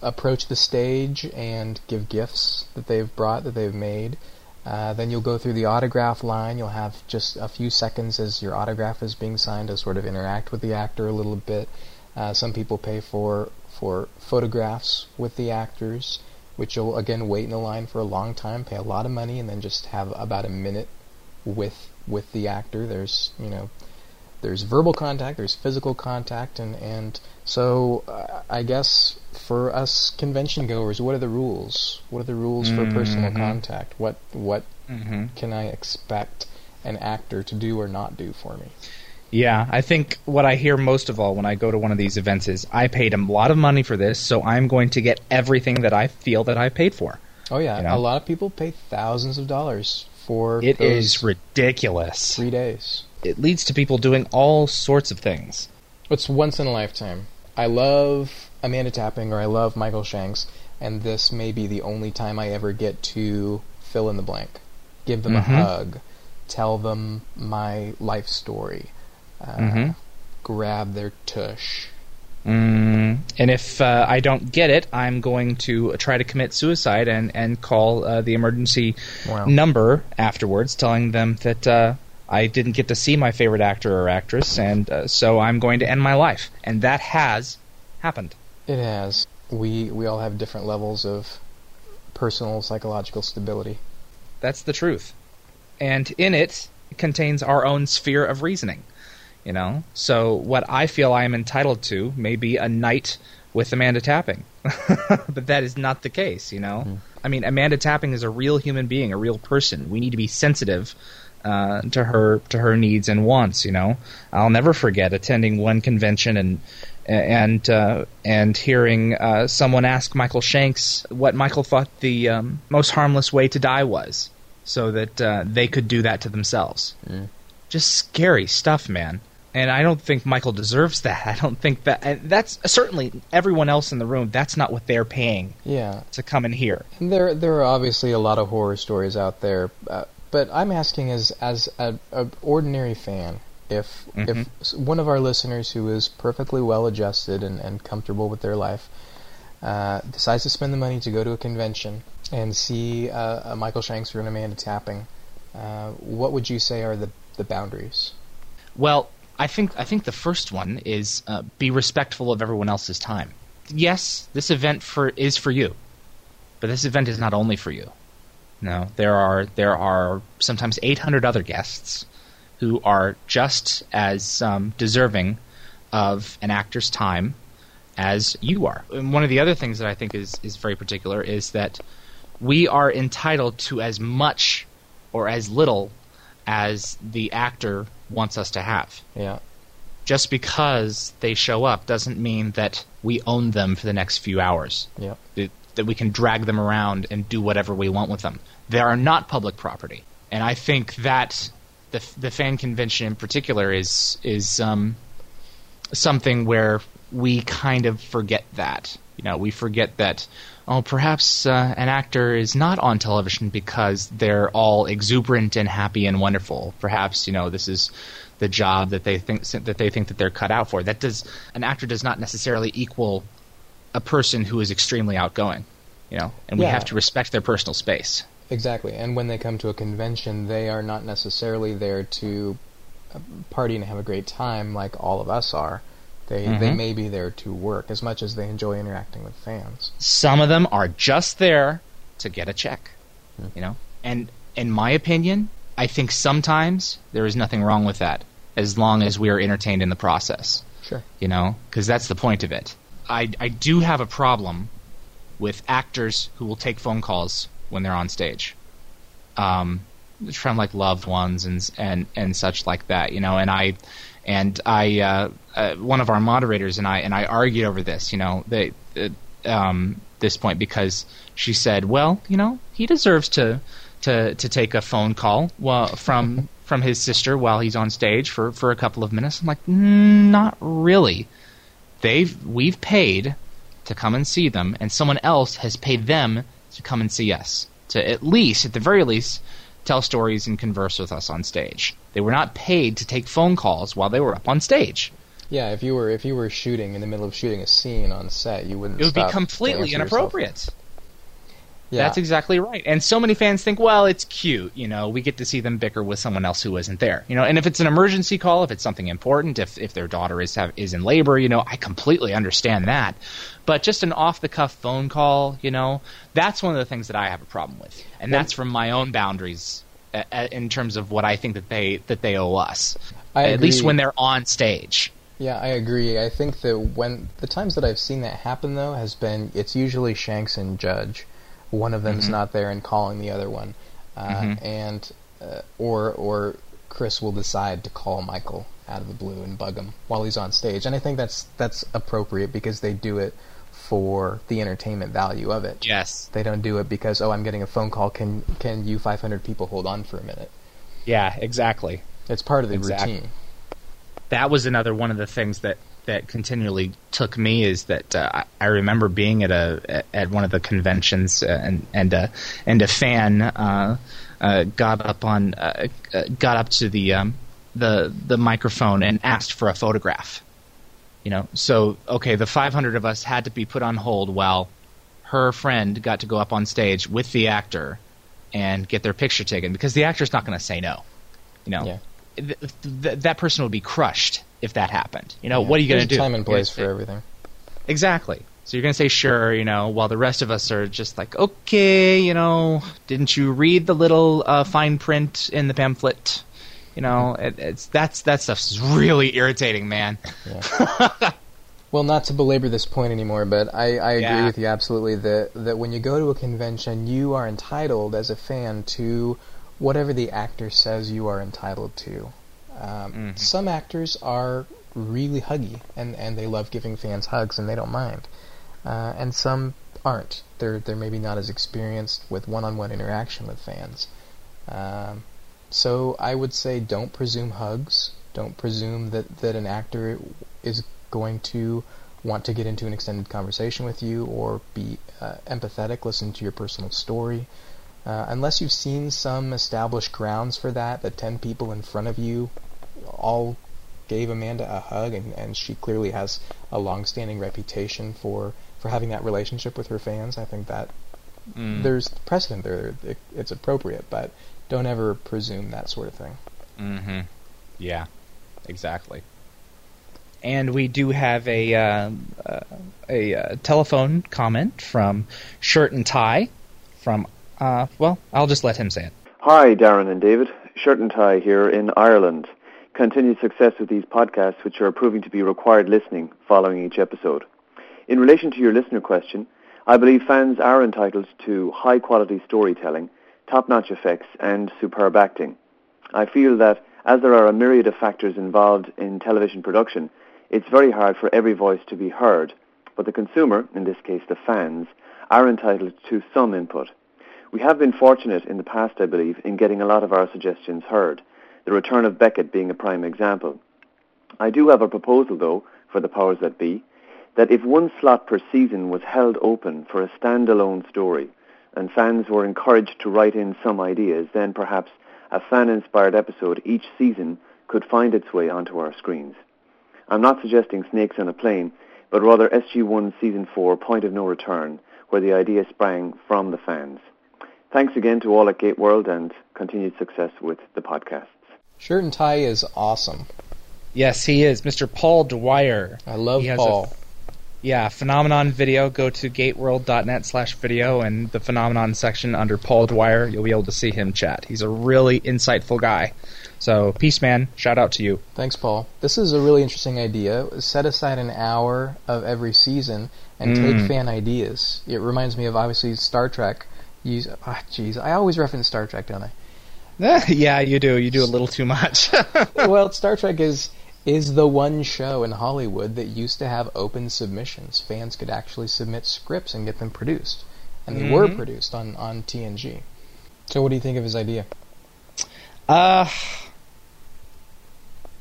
approach the stage and give gifts that they've brought, that they've made. Uh, then you'll go through the autograph line. You'll have just a few seconds as your autograph is being signed to sort of interact with the actor a little bit. Uh, some people pay for for photographs with the actors, which you'll again wait in the line for a long time, pay a lot of money, and then just have about a minute with with the actor. There's you know there's verbal contact, there's physical contact, and and so uh, I guess for us convention goers, what are the rules? What are the rules for personal Mhm. contact? What what Mm-hmm. can I expect an actor to do or not do for me? Yeah, I think what I hear most of all when I go to one of these events is I paid a lot of money for this, so I'm going to get everything that I feel that I paid for. Oh yeah, You know? a lot of people pay thousands of dollars for It is ridiculous. three days. It leads to people doing all sorts of things. It's once in a lifetime. I love Amanda Tapping or I love Michael Shanks, and this may be the only time I ever get to fill in the blank. Give them Mhm. a hug, tell them my life story, uh, Mhm. grab their tush. Mm, and if uh, I don't get it, I'm going to try to commit suicide and and call uh, the emergency Wow. number afterwards, telling them that uh, I didn't get to see my favorite actor or actress, and uh, so I'm going to end my life. And that has happened. It has. We we all have different levels of personal psychological stability. That's the truth. And in it contains our own sphere of reasoning. You know? So what I feel I am entitled to may be a night with Amanda Tapping. but that is not the case, you know? I mean, Amanda Tapping is a real human being, a real person. We need to be sensitive uh, to her to her needs and wants, you know? I'll never forget attending one convention and and uh, and hearing uh, someone ask Michael Shanks what Michael thought the um, most harmless way to die was, so that uh, they could do that to themselves. Just scary stuff, man. And I don't think Michael deserves that. I don't think that. And that's certainly everyone else in the room. That's not what they're paying Yeah, to come in here. And there there are obviously a lot of horror stories out there, uh, but I'm asking as as a, a ordinary fan, if Mhm. if one of our listeners who is perfectly well adjusted and, and comfortable with their life uh, decides to spend the money to go to a convention and see uh, a Michael Shanks or an Amanda Tapping, uh, what would you say are the the boundaries? Well, I think I think the first one is uh, be respectful of everyone else's time. Yes, this event for is for you, but this event is not only for you. No, there are there are sometimes 800 other guests who are just as um, deserving of an actor's time as you are. And one of the other things that I think is is very particular is that we are entitled to as much or as little as the actor wants us to have. Yeah, Just because they show up doesn't mean that we own them for the next few hours. yeah, That, that we can drag them around and do whatever we want with them. They are not public property, and I think that the the fan convention in particular is is um, something where we kind of forget that. You know, we forget that. Oh, perhaps uh, an actor is not on television because they're all exuberant and happy and wonderful. Perhaps you know this is the job that they think that they think that they're cut out for. That does an actor does not necessarily equal a person who is extremely outgoing. You know, and we Yeah. have to respect their personal space. Exactly. And when they come to a convention, they are not necessarily there to uh, party and have a great time like all of us are. They they Mhm. may be there to work as much as they enjoy interacting with fans. Some of them are just there to get a check. Hmm. You know, and in my opinion, I think sometimes there is nothing wrong with that, as long as we are entertained in the process. Sure. you know, because that's the point of it. I, I do have a problem with actors who will take phone calls when they're on stage, um, from like loved ones and and and such like that, you know. And I and I uh, uh, one of our moderators and I and I argued over this, you know, they uh, um, this point because she said, well, you know, he deserves to to to take a phone call well, from from his sister while he's on stage for for a couple of minutes. I'm like, "Mm, not really. they've we've paid to come and see them, and someone else has paid them to come and see us. To at least, at the very least, tell stories and converse with us on stage. They were not paid to take phone calls while they were up on stage. Yeah, if you were if you were shooting in the middle of shooting a scene on set, you wouldn't. It would be completely inappropriate. yourself. Yeah, That's exactly right. And so many fans think, well, it's cute. You know, we get to see them bicker with someone else who isn't there. You know, and if it's an emergency call, if it's something important, if if their daughter is have, is in labor, you know, I completely understand that. But just an off the cuff phone call, you know, that's one of the things that I have a problem with, and that's from my own boundaries uh, uh, in terms of what I think that they that they owe us. I At least when they're on stage. Yeah, I agree. I think that when the times that I've seen that happen though has been it's usually Shanks and Judge. One of them's Mhm. not there and calling the other one, uh, Mhm. and uh, or or Chris will decide to call Michael out of the blue and bug him while he's on stage, and I think that's that's appropriate because they do it for the entertainment value of it. Yes. They don't do it because oh I'm getting a phone call. Can can you 500 people hold on for a minute? Yeah. Exactly. It's part of the Exactly. routine. that was another one of the things that that continually took me is that uh, I- remember being at a at one of the conventions uh, and and uh, and a fan uh, uh, got up on uh, got up to the um, the the microphone and asked for a photograph. You know, so okay, the 500 of us had to be put on hold while her friend got to go up on stage with the actor and get their picture taken because the actor's not going to say no. You know, Yeah. th- th- that person would be crushed if that happened. You know, Yeah. what are you going to do? Time and place for everything. Exactly. So you're going to say sure, you know, while the rest of us are just like, okay, you know, didn't you read the little uh, fine print in the pamphlet? You know, it, it's that's that stuff's really irritating, man. Well, not to belabor this point anymore, but I, I agree Yeah. with you absolutely that that when you go to a convention, you are entitled as a fan to whatever the actor says you are entitled to. Um, Mhm. Some actors are really huggy, and, and they love giving fans hugs, and they don't mind. Uh, and some aren't. They're they're maybe not as experienced with one-on-one interaction with fans. Um, so I would say don't presume hugs. Don't presume that, that an actor is going to want to get into an extended conversation with you or be uh, empathetic, listen to your personal story. Uh, unless you've seen some established grounds for that, that 10 people in front of you all gave Amanda a hug, and, and she clearly has a long-standing reputation for, for having that relationship with her fans. I think that Mm. there's precedent there. It, it's appropriate, but don't ever presume that sort of thing. Mm-hmm. Yeah, exactly. And we do have a uh, uh, a uh, telephone comment from Shirt and Tie. From uh, well, I'll just let him say it. Hi, Darren and David. Shirt and Tie here in Ireland. Continued success with these podcasts, which are proving to be required listening following each episode. In relation to your listener question, I believe fans are entitled to high quality storytelling, top notch effects, and superb acting. I feel that as there are a myriad of factors involved in television production, it's very hard for every voice to be heard, but the consumer, in this case the fans, are entitled to some input. We have been fortunate in the past, I believe, in getting a lot of our suggestions heard, the return of Beckett being a prime example. I do have a proposal, though, for the powers that be, that if one slot per season was held open for a standalone story, and fans were encouraged to write in some ideas, then perhaps a fan-inspired episode each season could find its way onto our screens. I'm not suggesting Snakes on a Plane, but rather SG1 Season 4 Point of No Return, where the idea sprang from the fans. Thanks again to all at Gate World and continued success with the podcasts. Shirt and Tie is awesome. Yes, he is Mr. Paul Dwyer. I love He Paul. Yeah, Phenomenon Video. Go to gateworld.net slash video and the Phenomenon section under Paul Dwyer. You'll be able to see him chat. He's a really insightful guy. So, peace, man. Shout out to you. Thanks, Paul. This is a really interesting idea. Set aside an hour of every season and Mm. take fan ideas. It reminds me of obviously Star Trek. Use ah, jeez, I always reference Star Trek, don't I? yeah, you do. You do a little too much. well, Star Trek is is the one show in Hollywood that used to have open submissions. Fans could actually submit scripts and get them produced, and they were Mhm. produced on on TNG. So, what do you think of his idea? Uh,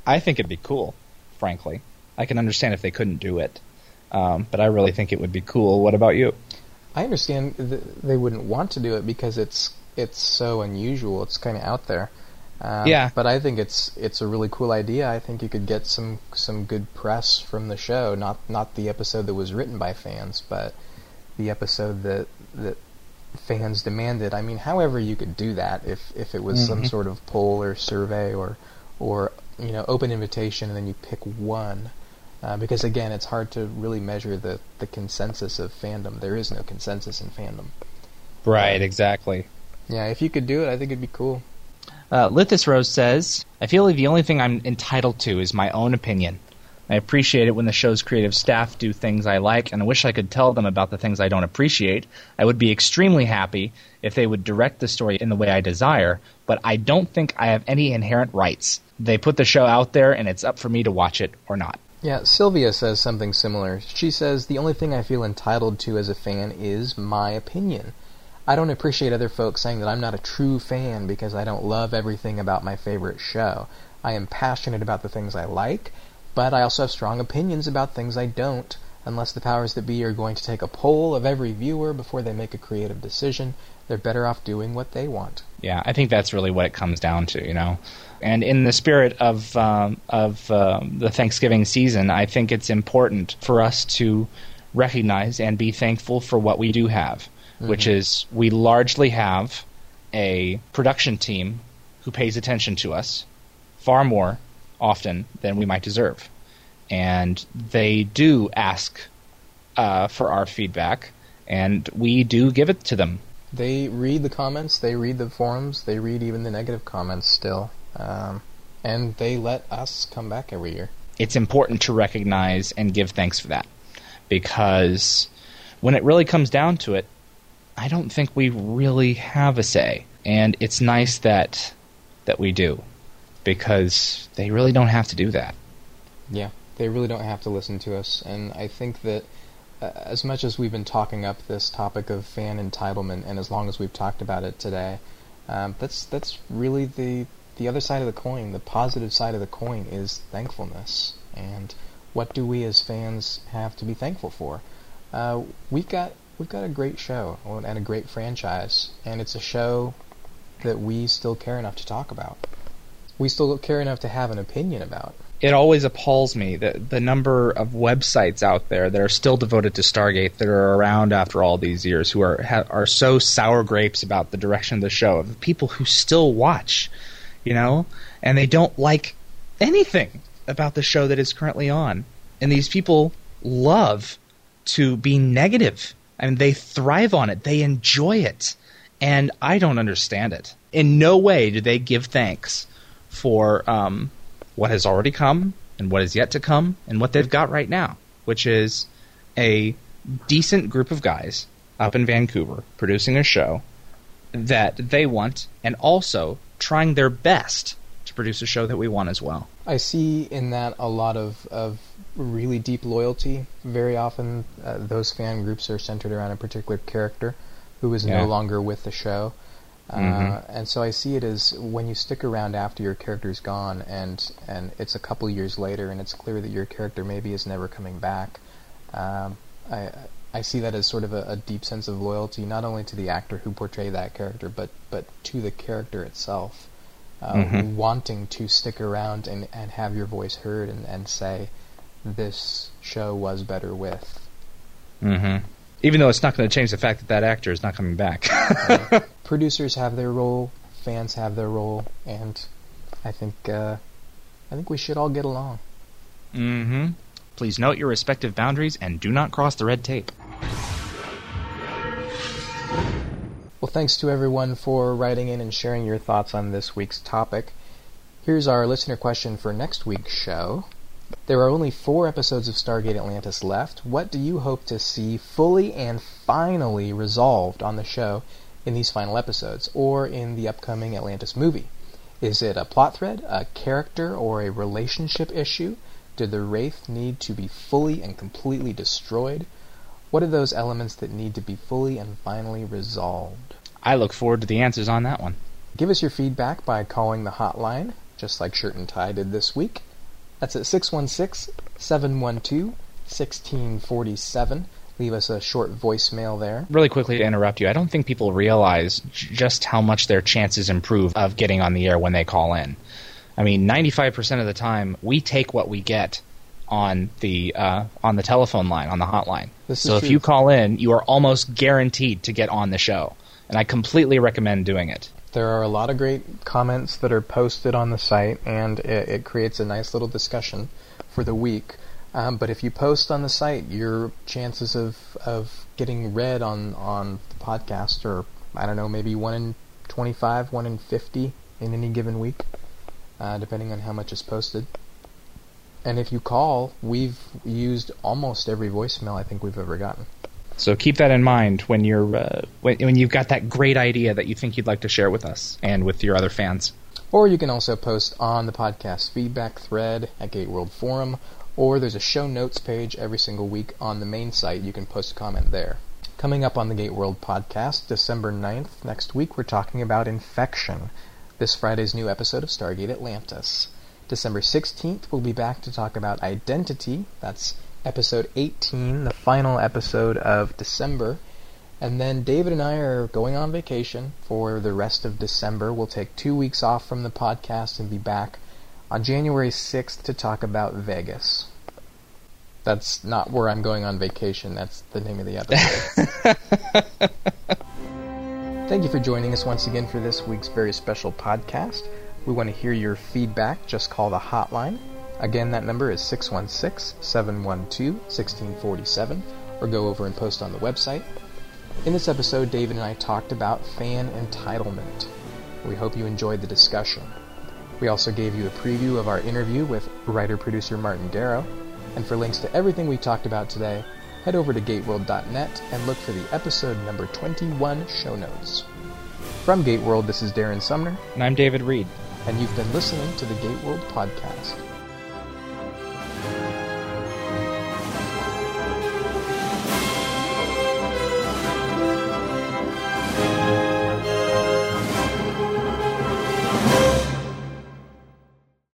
I think it'd be cool, frankly. I can understand if they couldn't do it. Um, but I really think it would be cool. What about you? I understand that they wouldn't want to do it because it's it's so unusual. It's kind of out there. Um, Yeah. But I think it's it's a really cool idea. I think you could get some some good press from the show. Not not the episode that was written by fans, but the episode that that fans demanded. I mean, however you could do that, if if it was some Mhm. sort of poll or survey or or you know open invitation, and then you pick one. Uh, because again, it's hard to really measure the, the consensus of fandom. There is no consensus in fandom. Right, exactly. Yeah, if you could do it, I think it'd be cool. Uh, Lithis Rose says, I feel like the only thing I'm entitled to is my own opinion. I appreciate it when the show's creative staff do things I like, and I wish I could tell them about the things I don't appreciate. I would be extremely happy if they would direct the story in the way I desire, but I don't think I have any inherent rights. They put the show out there, and it's up for me to watch it or not. Yeah, Sylvia says something similar. She says, The only thing I feel entitled to as a fan is my opinion. I don't appreciate other folks saying that I'm not a true fan because I don't love everything about my favorite show. I am passionate about the things I like, but I also have strong opinions about things I don't. Unless the powers that be are going to take a poll of every viewer before they make a creative decision, they're better off doing what they want. Yeah, I think that's really what it comes down to, you know. And in the spirit of um, of um the Thanksgiving season, I think it's important for us to recognize and be thankful for what we do have, which is we largely have a production team who pays attention to us far more often than we might deserve, and they do ask uh, for our feedback, and we do give it to them. They read the comments, they read the forums, they read even the negative comments still. Um, and they let us come back every year. it's important to recognize and give thanks for that because when it really comes down to it, I don't think we really have a say, and it's nice that that we do because they really don't have to do that. Yeah, they really don't have to listen to us. And I think that uh, as much as we've been talking up this topic of fan entitlement, and as long as we've talked about it today, um, that's that's really the the other side of the coin. The positive side of the coin is thankfulness. And what do we as fans have to be thankful for? Uh, we've got we've got a great show and a great franchise, and it's a show that we still care enough to talk about. We still care enough to have an opinion about. It always appalls me that the number of websites out there that are still devoted to Stargate that are around after all these years who are ha- are so sour grapes about the direction of the show. Of people who still watch, you know, and they don't like anything about the show that is currently on. And these people love to be negative. I mean, they thrive on it. They enjoy it. And I don't understand it. In no way do they give thanks for um, what has already come and what is yet to come and what they've got right now, which is a decent group of guys up in Vancouver producing a show that they want and also trying their best to produce a show that we want as well. I see in that a lot of, of really deep loyalty. Very often, uh, those fan groups are centered around a particular character who is Yeah. no longer with the show. Uh, Mhm. And so I see it as when you stick around after your character's gone, and and it's a couple years later, and it's clear that your character maybe is never coming back. Um, I I see that as sort of a, a deep sense of loyalty, not only to the actor who portrayed that character, but but to the character itself, uh, Mhm. wanting to stick around and, and have your voice heard and, and say, this show was better with. Mm-hmm. Even though it's not going to change the fact that that actor is not coming back. Producers have their role, fans have their role, and I think uh, I think we should all get along. mm-hmm. Please note your respective boundaries and do not cross the red tape. Well, thanks to everyone for writing in and sharing your thoughts on this week's topic. Here's our listener question for next week's show. There are only four episodes of Stargate Atlantis left. What do you hope to see fully and finally resolved on the show in these final episodes, or in the upcoming Atlantis movie? Is it a plot thread, a character, or a relationship issue? Did the Wraith need to be fully and completely destroyed? What are those elements that need to be fully and finally resolved? I look forward to the answers on that one. Give us your feedback by calling the hotline, just like Shirt and Tie did this week. That's at 616 712 1647. Leave us a short voicemail there. Really quickly to interrupt you, I don't think people realize just how much their chances improve of getting on the air when they call in. I mean, 95% of the time, we take what we get on the uh, on the telephone line, on the hotline. This so if true. you call in, you are almost guaranteed to get on the show, and I completely recommend doing it. There are a lot of great comments that are posted on the site, and it, it creates a nice little discussion for the week. Um, but if you post on the site, your chances of, of getting read on, on the podcast are, I don't know, maybe 1 in 25, 1 in 50 in any given week, uh, depending on how much is posted. And if you call, we've used almost every voicemail I think we've ever gotten. So keep that in mind when you're uh, when, when you've got that great idea that you think you'd like to share with us and with your other fans. Or you can also post on the podcast feedback thread at Gate World Forum, or there's a show notes page every single week on the main site. You can post a comment there. Coming up on the Gate World podcast, December 9th, next week, we're talking about infection. This Friday's new episode of Stargate Atlantis. December 16th, we'll be back to talk about identity. That's episode 18, the final episode of December. And then David and I are going on vacation for the rest of December. We'll take two weeks off from the podcast and be back on January 6th to talk about Vegas. That's not where I'm going on vacation. That's the name of the episode. Thank you for joining us once again for this week's very special podcast. We want to hear your feedback. Just call the hotline. Again, that number is 616 712 1647, or go over and post on the website. In this episode, David and I talked about fan entitlement. We hope you enjoyed the discussion. We also gave you a preview of our interview with writer producer Martin Gero. And for links to everything we talked about today, head over to gateworld.net and look for the episode number 21 show notes. From Gateworld, this is Darren Sumner, And I'm David Reed. And you've been listening to the Gateworld Podcast.